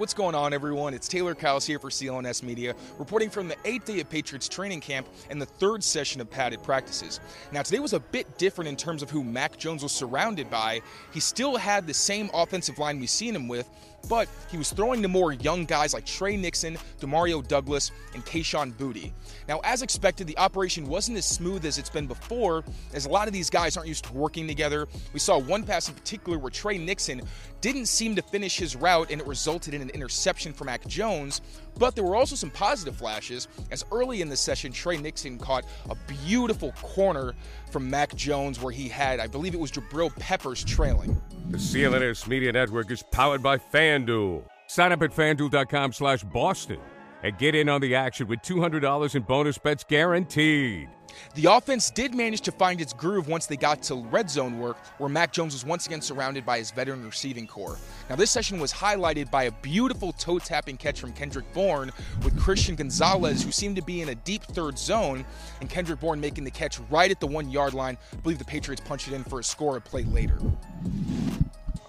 What's going on, everyone? It's Taylor Kyles here for CLNS Media, reporting from the eighth day of Patriots training camp and the third session of padded practices. Now, today was a bit different in terms of who Mac Jones was surrounded by. He still had the same offensive line we've seen him with, but he was throwing to more young guys like Tre Nixon, Demario Douglas, and Kayshon Boutte. Now, as expected, the operation wasn't as smooth as it's been before, as a lot of these guys aren't used to working together. We saw one pass in particular where Tre Nixon didn't seem to finish his route, and it resulted in an interception from Mac Jones. But there were also some positive flashes, as early in the session, Tre Nixon caught a beautiful corner from Mac Jones where he had, I believe it was Jabrill Peppers trailing. The CLNS Media Network is powered by FanDuel. Sign up at fanduel.com slash Boston and get in on the action with $200 in bonus bets guaranteed. The offense did manage to find its groove once they got to red zone work, where Mac Jones was once again surrounded by his veteran receiving corps. Now, this session was highlighted by a beautiful toe tapping catch from Kendrick Bourne with Christian Gonzalez, who seemed to be in a deep third zone, and Kendrick Bourne making the catch right at the one yard line. I believe the Patriots punched it in for a score a play later.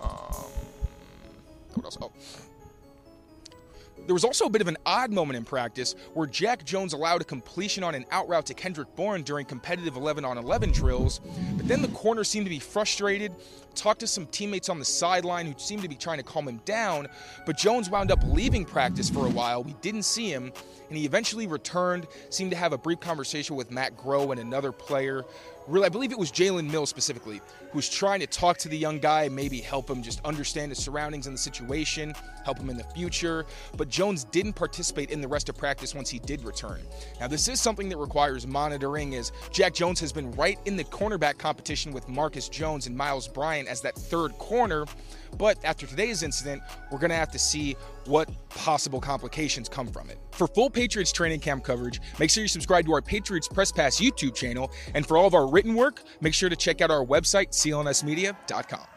Um, what else? Oh. There was also a bit of an odd moment in practice where Jack Jones allowed a completion on an out route to Kendrick Bourne during competitive 11 on 11 drills, but then the corner seemed to be frustrated, talked to some teammates on the sideline who seemed to be trying to calm him down, but Jones wound up leaving practice for a while. We didn't see him, and he eventually returned, seemed to have a brief conversation with Matt Groh and another player really, I believe it was Jalen Mills specifically, who was trying to talk to the young guy, maybe help him just understand his surroundings and the situation, help him in the future. But Jones didn't participate in the rest of practice once he did return. Now, this is something that requires monitoring, as Jack Jones has been right in the cornerback competition with Marcus Jones and Myles Bryant as that third corner. But after today's incident, we're going to have to see what possible complications come from it. For full Patriots training camp coverage, make sure you subscribe to our Patriots Press Pass YouTube channel. And for all of our written work, make sure to check out our website, clnsmedia.com.